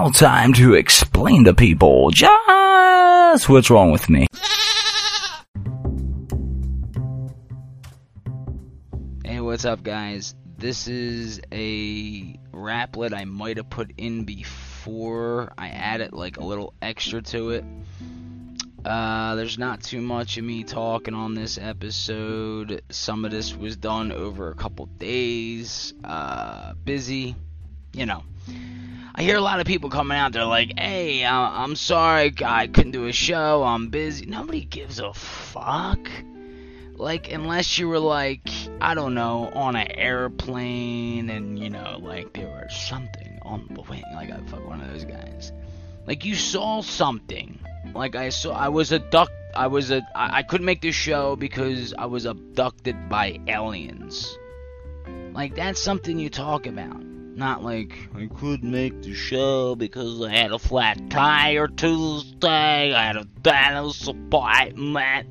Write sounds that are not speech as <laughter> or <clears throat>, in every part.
now time to explain to people just what's wrong with me. Hey, what's up, guys? This is a raplet I might have put in before. I added like a little extra to it. Uh, there's not too much of me talking on this episode. Some of this was done over a couple days. Uh, busy, you know. I hear a lot of people coming out They're like, "Hey, uh, I'm sorry, I couldn't do a show. I'm busy." Nobody gives a fuck. Like, unless you were like, I don't know, on an airplane and you know, like there was something on the wing. Like I fuck one of those guys. Like you saw something. Like I saw, I was abducted. I was a. I, I couldn't make this show because I was abducted by aliens. Like that's something you talk about. Not like I couldn't make the show because I had a flat tire Tuesday. I had a dentist appointment.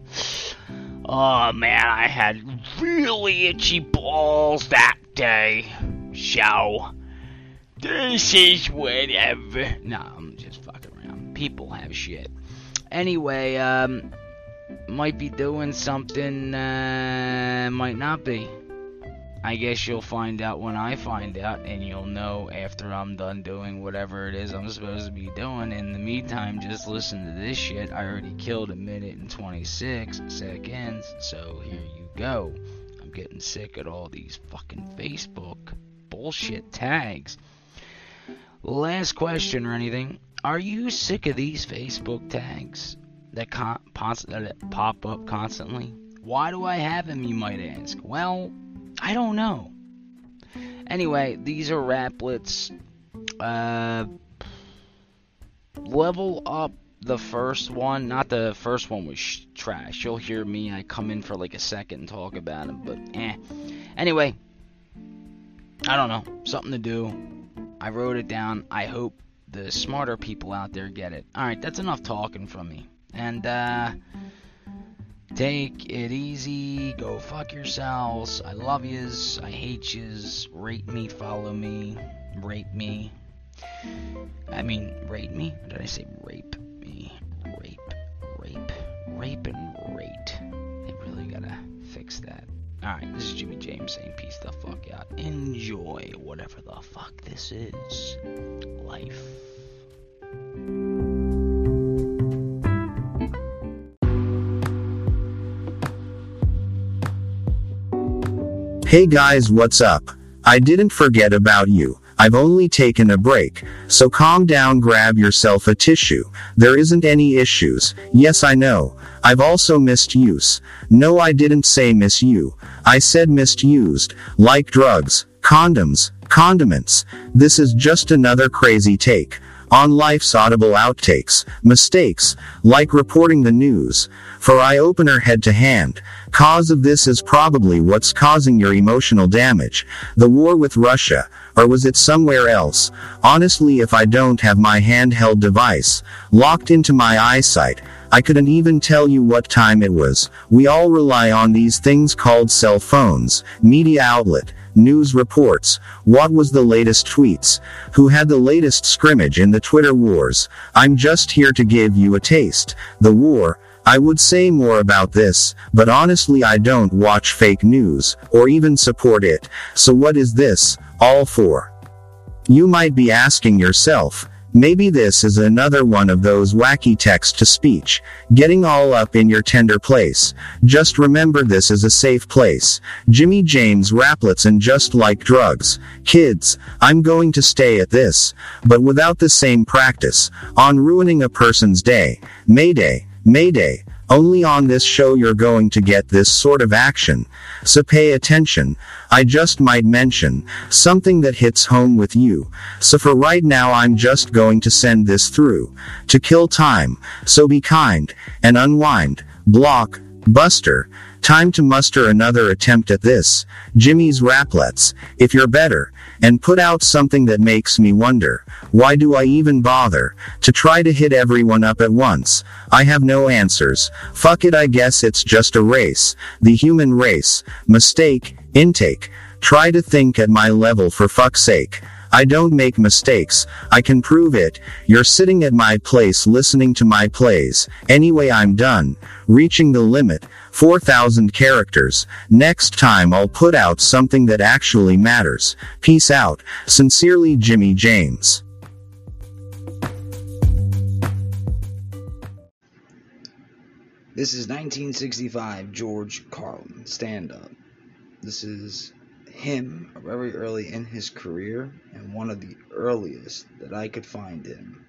Oh man, I had really itchy balls that day. So this is whatever. No, I'm just fucking around. People have shit. Anyway, um, might be doing something, uh, might not be. I guess you'll find out when I find out, and you'll know after I'm done doing whatever it is I'm supposed to be doing. In the meantime, just listen to this shit. I already killed a minute and 26 seconds, so here you go. I'm getting sick of all these fucking Facebook bullshit tags. Last question or anything. Are you sick of these Facebook tags that, con- that pop up constantly? Why do I have them, you might ask? Well, I don't know. Anyway, these are raplets. Uh, level up the first one. Not the first one was sh- trash. You'll hear me. I come in for like a second and talk about it, but eh. Anyway, I don't know. Something to do. I wrote it down. I hope the smarter people out there get it. Alright, that's enough talking from me. And, uh, take it easy. Go fuck yourselves. I love yous. I hate yous. Rate me, follow me, rape me. I mean, rate me? Or did I say rape me? Rape, rape, rape, and rate. They really gotta fix that. Alright, this is Jimmy James saying peace the fuck out. Enjoy whatever the fuck this is. Life. Hey guys, what's up? I didn't forget about you. I've only taken a break. So calm down, grab yourself a tissue. There isn't any issues. Yes, I know. I've also missed use. No, I didn't say miss you. I said misused. Like drugs, condoms, condiments. This is just another crazy take on life's audible outtakes, mistakes, like reporting the news. For eye opener head to hand, cause of this is probably what's causing your emotional damage. The war with Russia, or was it somewhere else? Honestly, if I don't have my handheld device locked into my eyesight, I couldn't even tell you what time it was. We all rely on these things called cell phones, media outlet, news reports, what was the latest tweets, who had the latest scrimmage in the Twitter wars. I'm just here to give you a taste. The war, I would say more about this, but honestly I don't watch fake news, or even support it, so what is this, all for? You might be asking yourself, Maybe this is another one of those wacky text to speech, getting all up in your tender place. Just remember this is a safe place. Jimmy James raplets and just like drugs. Kids, I'm going to stay at this, but without the same practice, on ruining a person's day. Mayday, Mayday. Only on this show you're going to get this sort of action. So pay attention. I just might mention something that hits home with you. So for right now I'm just going to send this through to kill time. So be kind and unwind. Block. Buster. Time to muster another attempt at this. Jimmy's Raplets. If you're better. And put out something that makes me wonder. Why do I even bother? To try to hit everyone up at once. I have no answers. Fuck it I guess it's just a race. The human race. Mistake. Intake. Try to think at my level for fuck's sake. I don't make mistakes. I can prove it. You're sitting at my place listening to my plays. Anyway, I'm done. Reaching the limit. 4,000 characters. Next time I'll put out something that actually matters. Peace out. Sincerely, Jimmy James. This is 1965 George Carlin stand up. This is him very early in his career and one of the earliest that I could find him.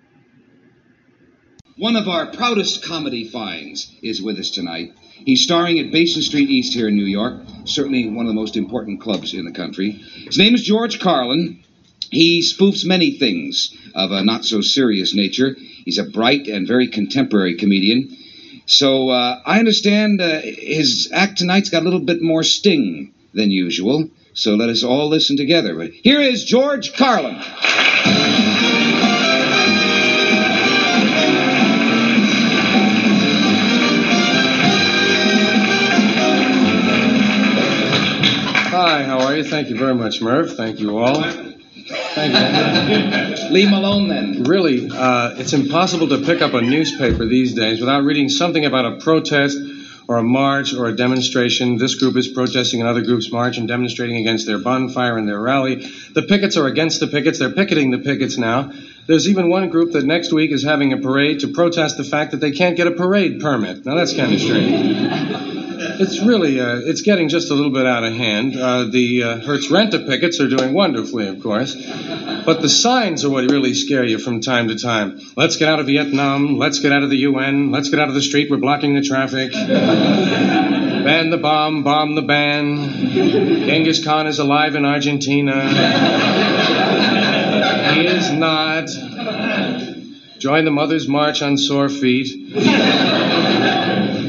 One of our proudest comedy finds is with us tonight. He's starring at Basin Street East here in New York, certainly one of the most important clubs in the country. His name is George Carlin. He spoofs many things of a not so serious nature. He's a bright and very contemporary comedian. So uh, I understand uh, his act tonight's got a little bit more sting than usual. So let us all listen together. But here is George Carlin. Hi, how are you? Thank you very much, Merv. Thank you all. Thank you. <laughs> Leave him alone then. Really, uh, it's impossible to pick up a newspaper these days without reading something about a protest or a march or a demonstration. This group is protesting another group's march and demonstrating against their bonfire and their rally. The pickets are against the pickets. They're picketing the pickets now. There's even one group that next week is having a parade to protest the fact that they can't get a parade permit. Now that's kind of strange. It's really, uh, it's getting just a little bit out of hand. Uh, the uh, Hertz rent pickets are doing wonderfully, of course. But the signs are what really scare you from time to time. Let's get out of Vietnam. Let's get out of the UN. Let's get out of the street. We're blocking the traffic. Ban the bomb, bomb the ban. Genghis Khan is alive in Argentina. Not. Join the Mother's March on sore feet.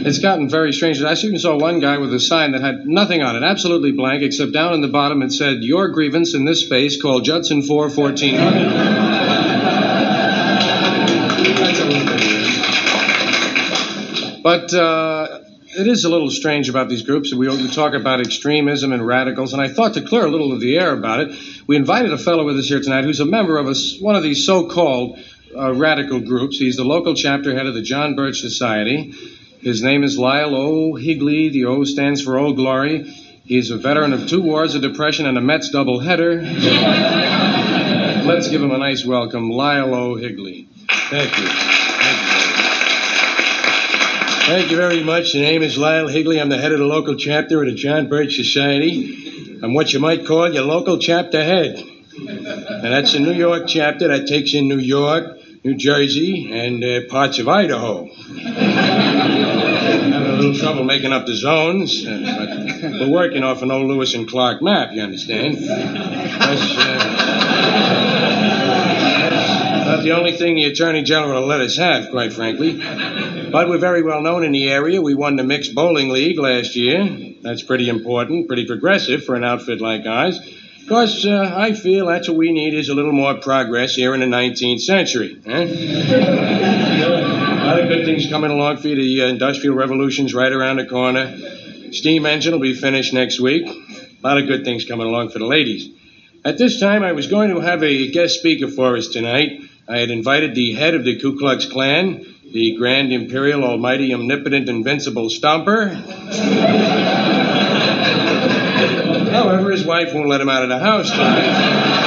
It's gotten very strange. I even saw one guy with a sign that had nothing on it, absolutely blank, except down in the bottom it said, Your grievance in this space, call Judson 4 1400. That's a little bit weird. But uh, it is a little strange about these groups. We, we talk about extremism and radicals, and I thought to clear a little of the air about it, we invited a fellow with us here tonight who's a member of a, one of these so called uh, radical groups. He's the local chapter head of the John Birch Society. His name is Lyle O. Higley. The O stands for Old Glory. He's a veteran of two wars, a depression, and a Mets doubleheader. Let's give him a nice welcome, Lyle O. Higley. Thank you. Thank you very much. The name is Lyle Higley. I'm the head of the local chapter of the John Birch Society. I'm what you might call your local chapter head. And that's a New York chapter that takes in New York, New Jersey, and uh, parts of Idaho. Having a little trouble making up the zones, uh, but we're working off an old Lewis and Clark map, you understand? That's, uh, that's not the only thing the Attorney General will let us have, quite frankly. But we're very well known in the area. We won the Mixed Bowling League last year. That's pretty important, pretty progressive for an outfit like ours. Of course, uh, I feel that's what we need is a little more progress here in the 19th century. Huh? a lot of good things coming along for you. The uh, industrial revolution's right around the corner. Steam engine will be finished next week. A lot of good things coming along for the ladies. At this time, I was going to have a guest speaker for us tonight. I had invited the head of the Ku Klux Klan, the Grand Imperial Almighty Omnipotent Invincible Stomper. However, his wife won't let him out of the house tonight.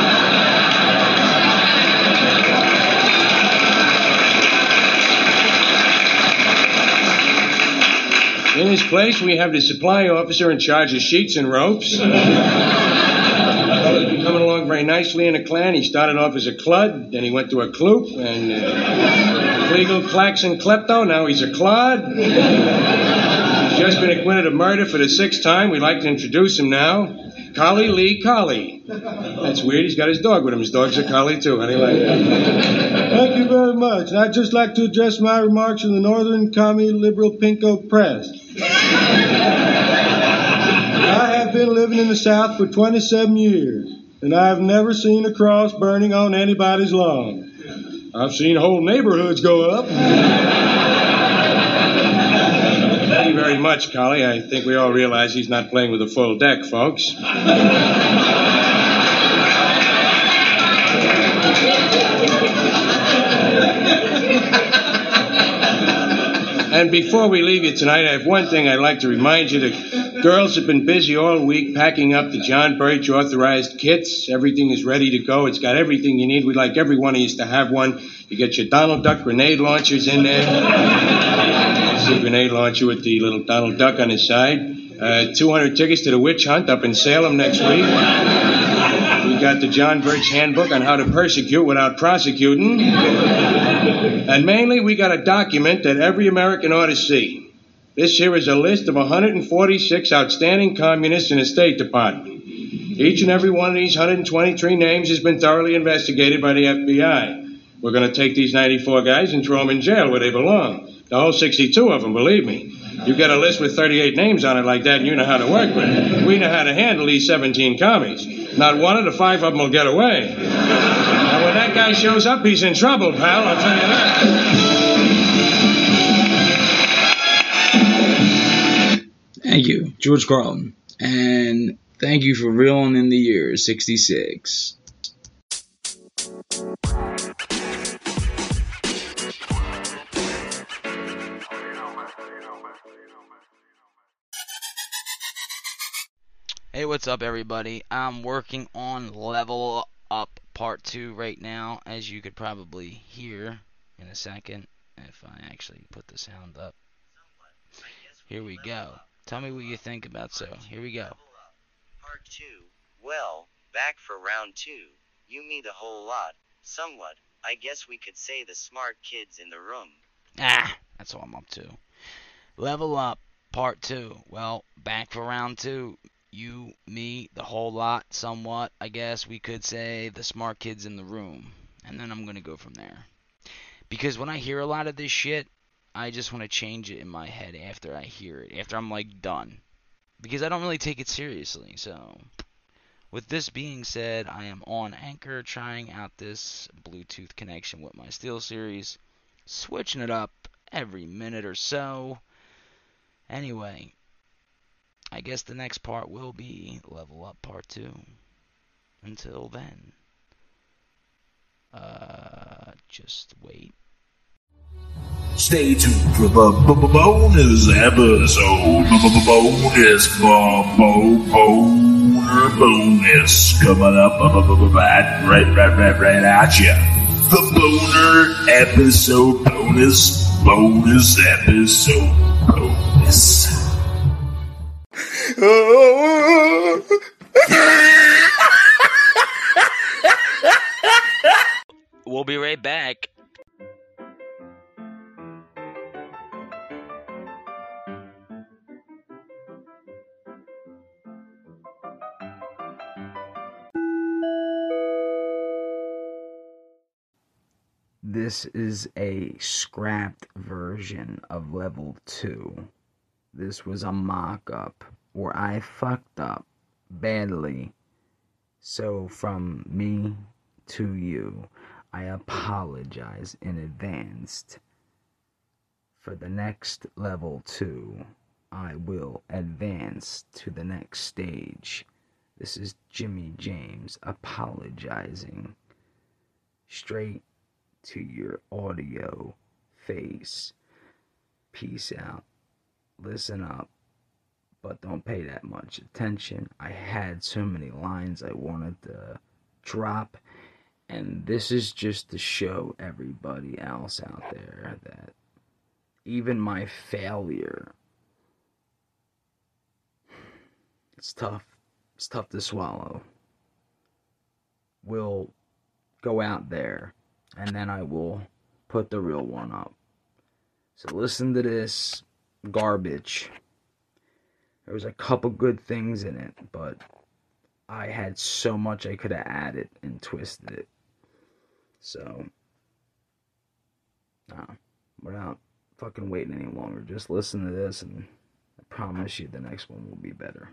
In his place, we have the supply officer in charge of sheets and ropes. Very nicely in a clan. He started off as a clud, then he went to a kloop, and uh, Kleagle, Klaxon, Klepto. Now he's a clod. He's just been acquitted of murder for the sixth time. We'd like to introduce him now. Collie Lee Collie. That's weird. He's got his dog with him. His dog's a collie, too. That? Thank you very much. And I'd just like to address my remarks in the Northern Commie Liberal Pinko Press. I have been living in the South for 27 years, and I've never seen a cross burning on anybody's lawn. I've seen whole neighborhoods go up. Thank you very much, Collie. I think we all realize he's not playing with a full deck, folks. And before we leave you tonight, I have one thing I'd like to remind you to girls have been busy all week packing up the John Birch authorized kits. Everything is ready to go. It's got everything you need. We'd like every one of you to have one. You get your Donald Duck grenade launchers in there. The grenade launcher with the little Donald Duck on his side. Uh, 200 tickets to the witch hunt up in Salem next week. We got the John Birch handbook on how to persecute without prosecuting. And mainly, we got a document that every American ought to see. This here is a list of 146 outstanding communists in the State Department. Each and every one of these 123 names has been thoroughly investigated by the FBI. We're going to take these 94 guys and throw them in jail where they belong. The whole 62 of them, believe me. You get a list with 38 names on it like that, and you know how to work with it. We know how to handle these 17 commies. Not one of the five of them will get away. And when that guy shows up, he's in trouble, pal, I'll tell you that. Thank you, George Carlin. And thank you for reeling in the year 66. Hey, what's up, everybody? I'm working on Level Up Part 2 right now, as you could probably hear in a second if I actually put the sound up. Here we go. Tell me what you think about so. Here we go. Part 2. Well, back for round 2. You me the whole lot. Somewhat. I guess we could say the smart kids in the room. Ah, that's all I'm up to. Level Up Part 2. Well, back for round 2. You, me, the whole lot, somewhat, I guess we could say the smart kids in the room. And then I'm going to go from there. Because when I hear a lot of this shit, I just want to change it in my head after I hear it, after I'm like done. Because I don't really take it seriously. So, with this being said, I am on Anchor trying out this Bluetooth connection with my Steel Series, switching it up every minute or so. Anyway, I guess the next part will be Level Up Part 2. Until then, uh, just wait. Stay tuned for the b- b- bonus episode. B- b- bonus, b- bo- bonus coming up b- b- b- right, right, right, right at you. The boner episode bonus, bonus episode bonus. We'll be right back. This is a scrapped version of level 2. This was a mock up where I fucked up badly. So, from me to you, I apologize in advance. For the next level 2, I will advance to the next stage. This is Jimmy James apologizing straight to your audio face. Peace out. Listen up, but don't pay that much attention. I had so many lines I wanted to drop, and this is just to show everybody else out there that even my failure it's tough it's tough to swallow will go out there and then I will put the real one up. So listen to this garbage. There was a couple good things in it, but I had so much I could have added and twisted it. So, nah, without fucking waiting any longer, just listen to this and I promise you the next one will be better.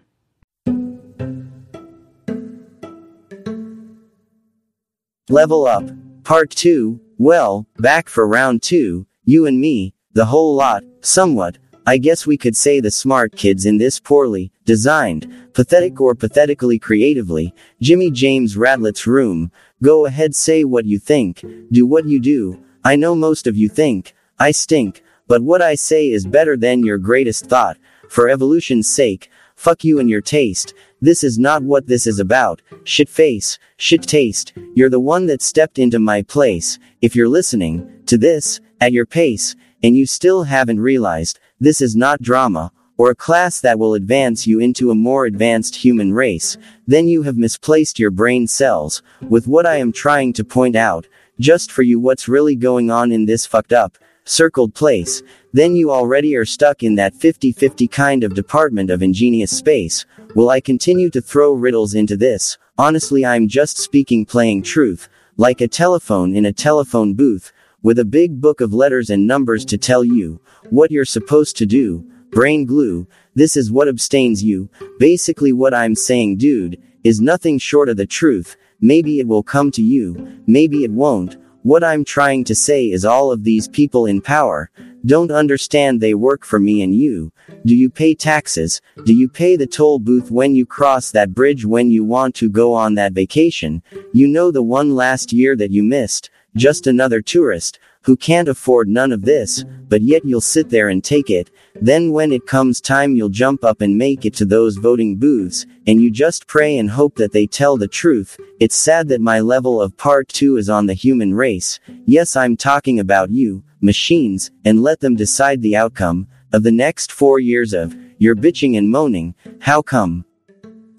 Level Up. Part 2. Well, back for round 2. You and me, the whole lot, somewhat. I guess we could say the smart kids in this poorly designed, pathetic or pathetically creatively, Jimmy James Raplet's room. Go ahead, say what you think, do what you do. I know most of you think, I stink, but what I say is better than your greatest thought. For evolution's sake, fuck you and your taste. This is not what this is about. Shit face, shit taste. You're the one that stepped into my place. If you're listening to this at your pace, and you still haven't realized this is not drama, or a class that will advance you into a more advanced human race, then you have misplaced your brain cells. With what I am trying to point out, just for you what's really going on in this fucked up, circled place, then you already are stuck in that 50-50 kind of department of ingenious space. Will I continue to throw riddles into this? Honestly I'm just speaking playing truth, like a telephone in a telephone booth, with a big book of letters and numbers to tell you what you're supposed to do. Brain glue, this is what abstains you. Basically, what I'm saying, dude, is nothing short of the truth. Maybe it will come to you, maybe it won't. What I'm trying to say is all of these people in power don't understand they work for me and you. Do you pay taxes? Do you pay the toll booth when you cross that bridge when you want to go on that vacation? You know the one last year that you missed. Just another tourist who can't afford none of this, but yet you'll sit there and take it. Then when it comes time you'll jump up and make it to those voting booths, and you just pray and hope that they tell the truth. It's sad that my level of part 2 is on the human race. Yes, I'm talking about you, machines, and let them decide the outcome of the next 4 years of your bitching and moaning. How come?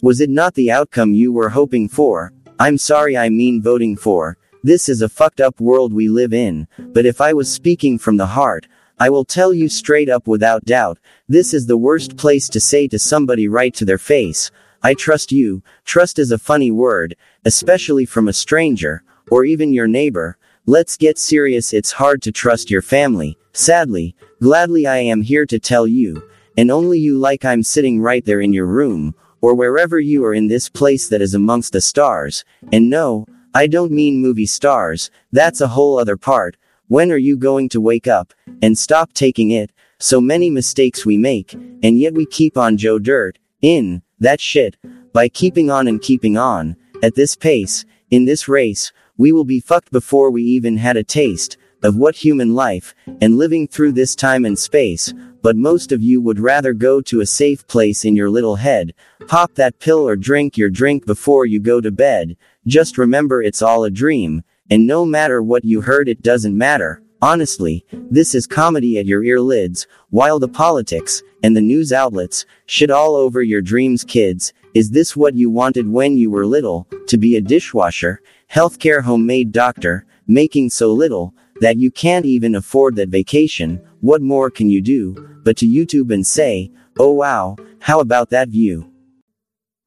Was it not the outcome you were hoping for? I'm sorry I mean voting for. This is a fucked up world we live in, but if I was speaking from the heart, I will tell you straight up without doubt, this is the worst place to say to somebody right to their face, I trust you. Trust is a funny word, especially from a stranger, or even your neighbor. Let's get serious, it's hard to trust your family. Sadly, gladly I am here to tell you, and only you like I'm sitting right there in your room, or wherever you are in this place that is amongst the stars, and no, I don't mean movie stars, that's a whole other part. When are you going to wake up and stop taking it? So many mistakes we make, and yet we keep on Joe Dirt in that shit by keeping on and keeping on. At this pace, in this race, we will be fucked before we even had a taste of what human life and living through this time and space. But most of you would rather go to a safe place in your little head, pop that pill or drink your drink before you go to bed. Just remember it's all a dream, and no matter what you heard, it doesn't matter. Honestly, this is comedy at your earlids, while the politics and the news outlets shit all over your dreams, kids. Is this what you wanted when you were little? To be a dishwasher, healthcare homemade doctor, making so little that you can't even afford that vacation? What more can you do but to YouTube and say, oh wow, how about that view?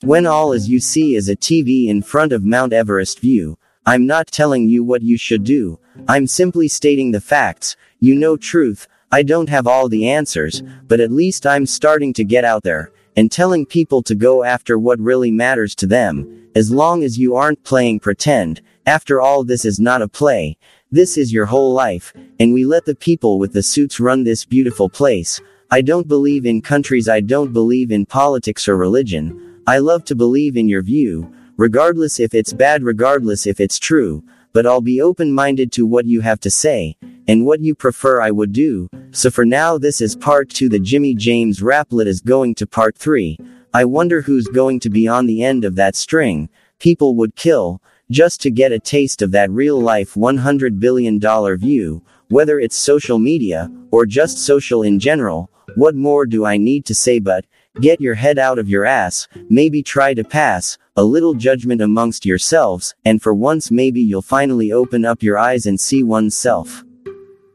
When all as you see is a TV in front of Mount Everest view, I'm not telling you what you should do. I'm simply stating the facts. You know truth. I don't have all the answers, but at least I'm starting to get out there and telling people to go after what really matters to them. As long as you aren't playing pretend, after all, this is not a play. This is your whole life, and we let the people with the suits run this beautiful place. I don't believe in countries, I don't believe in politics or religion. I love to believe in your view, regardless if it's bad, regardless if it's true, but I'll be open minded to what you have to say, and what you prefer I would do. So for now, this is part 2. The Jimmy James Raplet is going to part 3. I wonder who's going to be on the end of that string. People would kill, just to get a taste of that real life $100 billion view, whether it's social media, or just social in general. What more do I need to say but, Get your head out of your ass, maybe try to pass a little judgment amongst yourselves, and for once maybe you'll finally open up your eyes and see oneself.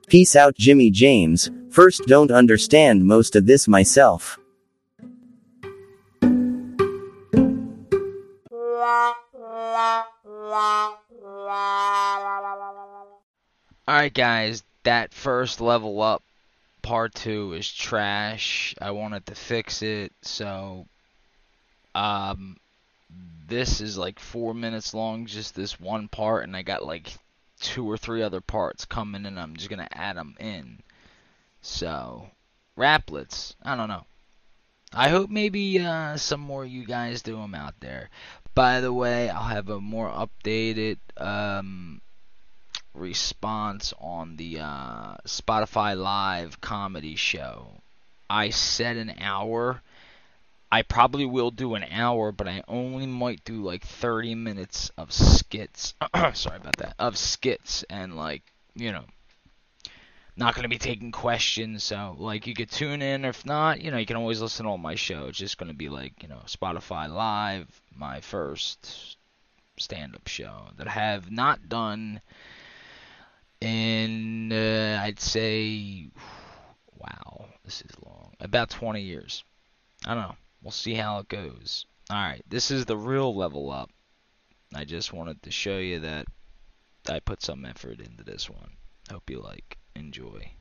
Peace out, Jimmy James. First, don't understand most of this myself. Alright, guys, that first level up part two is trash. I wanted to fix it, so um, this is like four minutes long, just this one part, and I got like two or three other parts coming, and I'm just gonna add them in. So, raplets, I don't know. I hope maybe uh, some more you guys do them out there. By the way, I'll have a more updated um, response on the uh, Spotify Live comedy show. I said an hour. I probably will do an hour, but I only might do like 30 minutes of skits. <clears throat> Sorry about that. Of skits and like, you know, not going to be taking questions. So, like, you could tune in. If not, you know, you can always listen to all my show. It's just going to be like, you know, Spotify Live, my first stand up show that I have not done in, uh, I'd say, <sighs> wow, this is long. About 20 years. I don't know. We'll see how it goes. Alright, this is the real level up. I just wanted to show you that I put some effort into this one. Hope you like. Enjoy.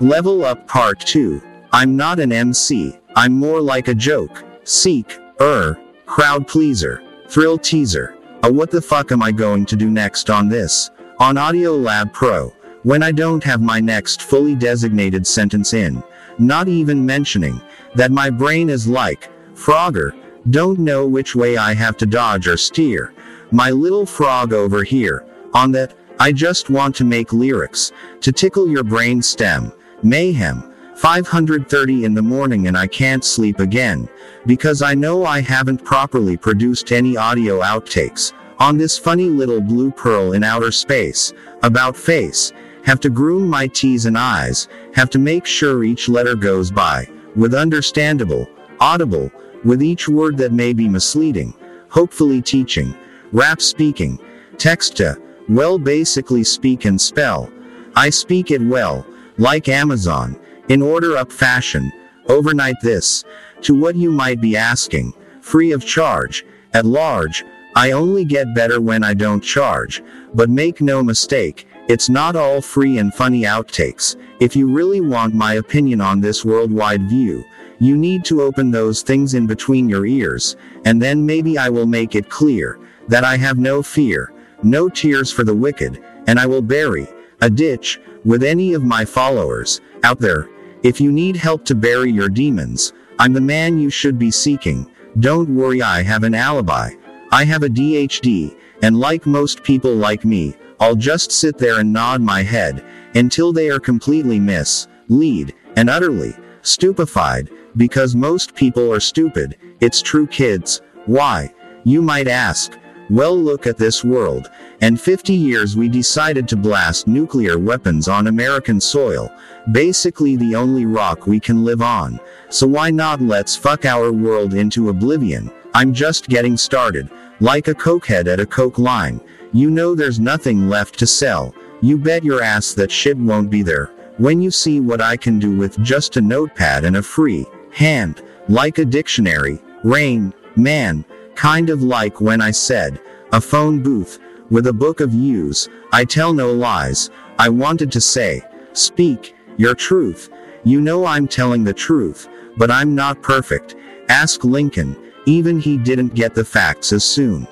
Level Up Part 2. I'm not an MC, I'm more like a joke. Seek, er, crowd pleaser, thrill teaser. A what the fuck am I going to do next on this? On Audio Lab Pro, when I don't have my next fully designated sentence in, not even mentioning that my brain is like Frogger, don't know which way I have to dodge or steer. My little frog over here, on that, I just want to make lyrics, to tickle your brain stem. Mayhem. 530 in the morning and I can't sleep again, because I know I haven't properly produced any audio outtakes, on this funny little blue pearl in outer space, about face, have to groom my T's and I's, have to make sure each letter goes by, with understandable, audible, with each word that may be misleading, hopefully teaching, rap speaking, text to, well basically speak and spell. I speak it well, like Amazon, in order up fashion, overnight this, to what you might be asking, free of charge, at large, I only get better when I don't charge, but make no mistake, it's not all free and funny outtakes. If you really want my opinion on this worldwide view, you need to open those things in between your ears, and then maybe I will make it clear that I have no fear, no tears for the wicked, and I will bury a ditch with any of my followers out there. If you need help to bury your demons, I'm the man you should be seeking. Don't worry, I have an alibi. I have ADHD, and like most people like me, I'll just sit there and nod my head until they are completely miss, lead, and utterly stupefied, because most people are stupid. It's true, kids. Why? You might ask. Well, look at this world. And 50 years we decided to blast nuclear weapons on American soil. Basically the only rock we can live on. So why not let's fuck our world into oblivion? I'm just getting started. Like a cokehead at a coke line. You know there's nothing left to sell. You bet your ass that shit won't be there. When you see what I can do with just a notepad and a free hand, like a dictionary, rain, man, kind of like when I said, a phone booth, with a book of yous, I tell no lies, I wanted to say, speak, your truth. You know I'm telling the truth, but I'm not perfect. Ask Lincoln, even he didn't get the facts as soon.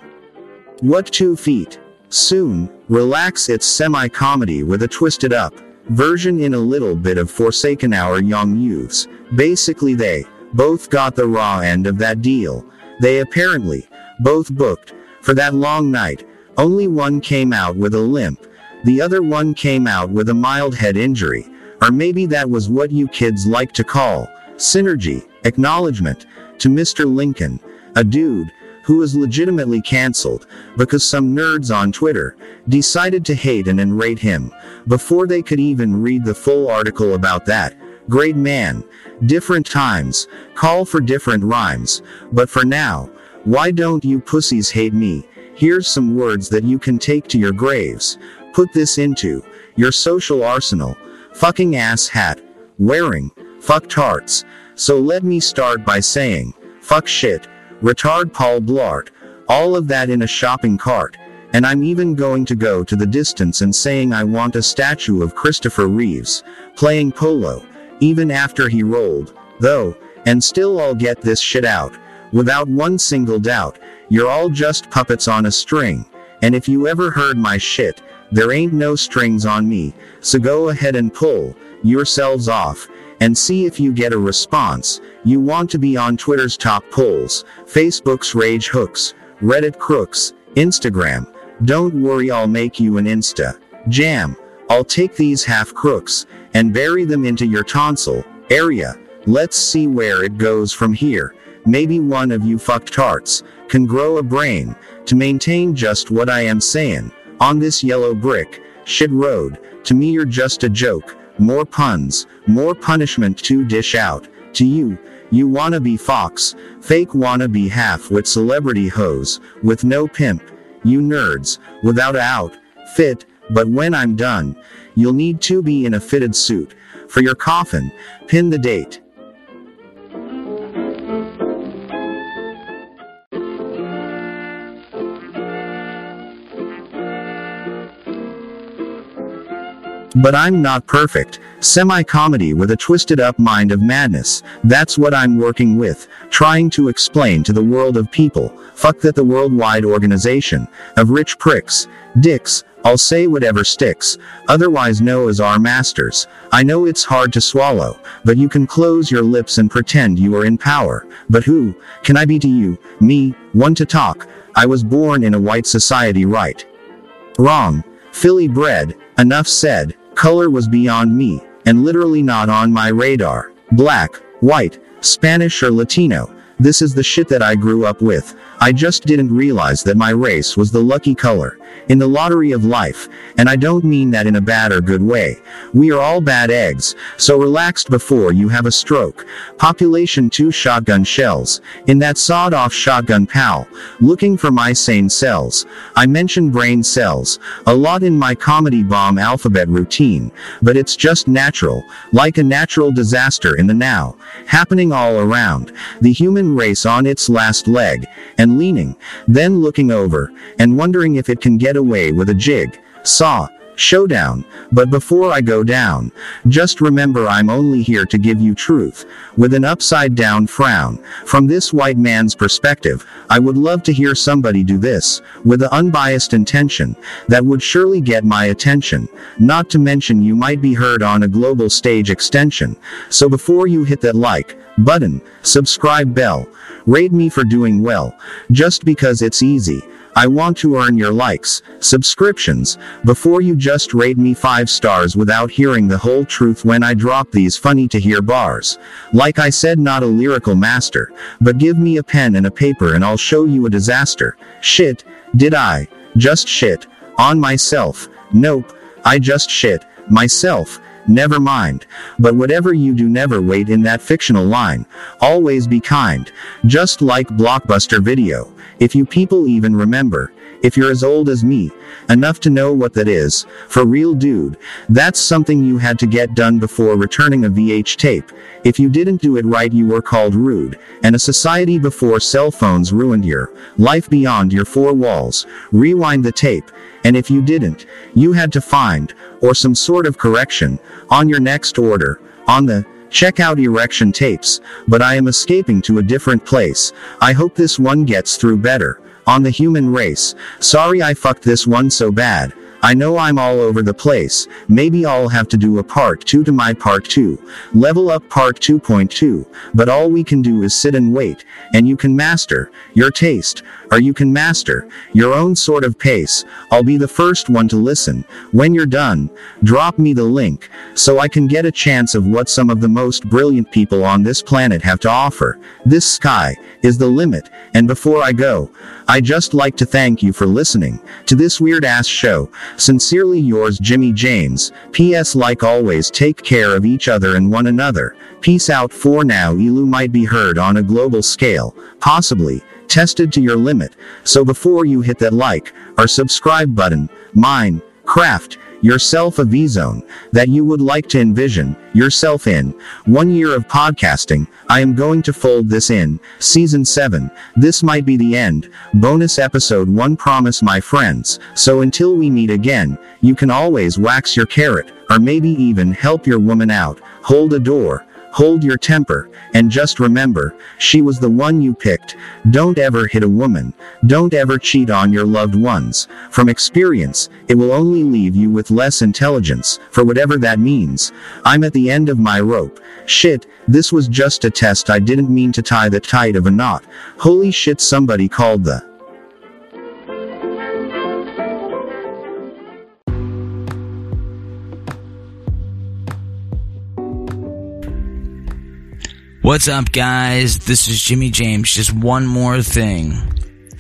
What two feet? Soon, relax it's semi-comedy with a twisted up version in a little bit of Forsaken Our Young Youths. Basically they, both got the raw end of that deal. They apparently, both booked, for that long night. Only one came out with a limp. The other one came out with a mild head injury. Or maybe that was what you kids like to call synergy, acknowledgement, to Mr. Lincoln, a dude who was legitimately cancelled because some nerds on Twitter decided to hate and enrate him before they could even read the full article about that. Great man. Different times. Call for different rhymes. But for now, why don't you pussies hate me? Here's some words that you can take to your graves. Put this into your social arsenal. Fucking ass hat. Wearing. Fuck tarts. So let me start by saying, fuck shit. Retard Paul Blart. All of that in a shopping cart. And I'm even going to go to the distance and saying I want a statue of Christopher Reeves, playing polo, even after he rolled, though, and still I'll get this shit out. without one single doubt, you're all just puppets on a string. And if you ever heard my shit, there ain't no strings on me, so go ahead and pull yourselves off and see if you get a response. You want to be on Twitter's top polls, Facebook's rage hooks, Reddit crooks, Instagram. Don't worry, I'll make you an Insta. Jam. I'll take these half crooks and bury them into your tonsil area. Let's see where it goes from here. Maybe one of you fucked tarts can grow a brain to maintain just what I am saying. On this yellow brick shit road, to me you're just a joke. More puns, more punishment to dish out. To you, you wanna be fox, fake wanna be half-wit celebrity hose, with no pimp. You nerds, without out, fit, but when I'm done, you'll need to be in a fitted suit. For your coffin, pin the date. But I'm not perfect. Semi comedy with a twisted up mind of madness. That's what I'm working with. Trying to explain to the world of people. Fuck that the worldwide organization. Of rich pricks. Dicks. I'll say whatever sticks. Otherwise know as our masters. I know it's hard to swallow. But you can close your lips and pretend you are in power. But who can I be to you? Me, one to talk. I was born in a white society, right? Wrong. Philly bred. Enough said. Color was beyond me, and literally not on my radar. Black, white, Spanish or Latino. This is the shit that I grew up with. I just didn't realize that my race was the lucky color in the lottery of life, and I don't mean that in a bad or good way. We are all bad eggs, so relaxed before you have a stroke. Population 2 shotgun shells. In that sawed off shotgun pal, looking for my sane cells. I mention brain cells a lot in my comedy bomb alphabet routine, but it's just natural, like a natural disaster in the now, happening all around. The human race on its last leg, and leaning, then looking over, and wondering if it can get away with a jig, saw, showdown. But before I go down, just remember I'm only here to give you truth, with an upside down frown. From this white man's perspective, I would love to hear somebody do this, with an unbiased intention, that would surely get my attention. Not to mention you might be heard on a global stage extension. So before you hit that like, button, subscribe bell, rate me for doing well, just because it's easy. I want to earn your likes, subscriptions, before you just rate me 5 stars without hearing the whole truth when I drop these funny to hear bars. Like I said, not a lyrical master, but give me a pen and a paper and I'll show you a disaster. Shit, did I? Just shit. On myself. Nope. I just shit. Myself. Never mind. But whatever you do, never wait in that fictional line. Always be kind. Just like Blockbuster Video. If you people even remember. If you're as old as me, enough to know what that is, for real dude, that's something you had to get done before returning a VH tape. If you didn't do it right, you were called rude, and a society before cell phones ruined your life beyond your four walls. Rewind the tape, and if you didn't, you had to find, or some sort of correction, on your next order, on the Check out erection tapes, but I am escaping to a different place. I hope this one gets through better. On the human race. Sorry I fucked this one so bad. I know I'm all over the place. Maybe I'll have to do a part 2 to my part 2. Level up part 2.2. But all we can do is sit and wait. And you can master your taste. Or you can master your own sort of pace. I'll be the first one to listen. When you're done, drop me the link. So I can get a chance of what some of the most brilliant people on this planet have to offer. This sky is the limit. And before I go, I just like to thank you for listening to this weird ass show. Sincerely yours, Jimmy James. P.S. Like always, take care of each other and one another. Peace out for now. Elu might be heard on a global scale, possibly tested to your limit. So before you hit that like or subscribe button, mine, craft, yourself a V-zone that you would like to envision yourself in. One year of podcasting, I am going to fold this in. Season 7. This might be the end. Bonus episode 1 promise my friends. So until we meet again, you can always wax your carrot, or maybe even help your woman out, hold a door, hold your temper, and just remember, she was the one you picked. Don't ever hit a woman. Don't ever cheat on your loved ones. From experience, it will only leave you with less intelligence, for whatever that means. I'm at the end of my rope. Shit, this was just a test I didn't mean to tie the tight of a knot. Holy shit somebody called the What's up, guys? This is Jimmy James. Just one more thing.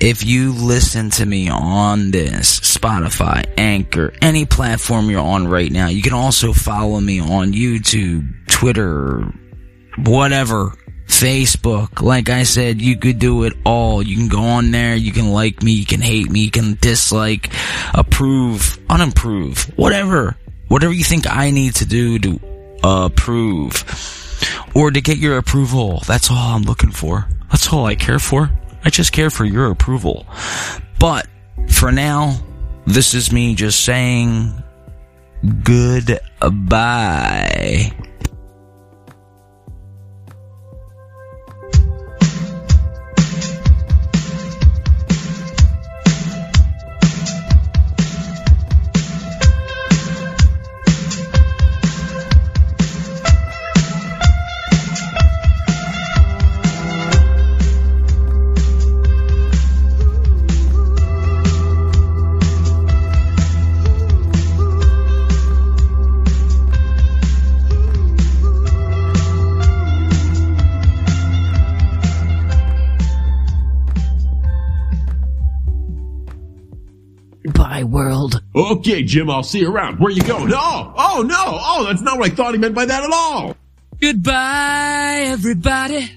If you listen to me on this, Spotify, Anchor, any platform you're on right now, you can also follow me on YouTube, Twitter, whatever, Facebook. Like I said, you could do it all. You can go on there, you can like me, you can hate me, you can dislike, approve, unapprove, whatever. Whatever you think I need to do to approve or to get your approval. That's all I'm looking for. That's all I care for. I just care for your approval. But for now, this is me just saying goodbye. Okay, Jim, I'll see you around. Where you going? Oh, oh no! Oh, that's not what I thought he meant by that at all. Goodbye, everybody.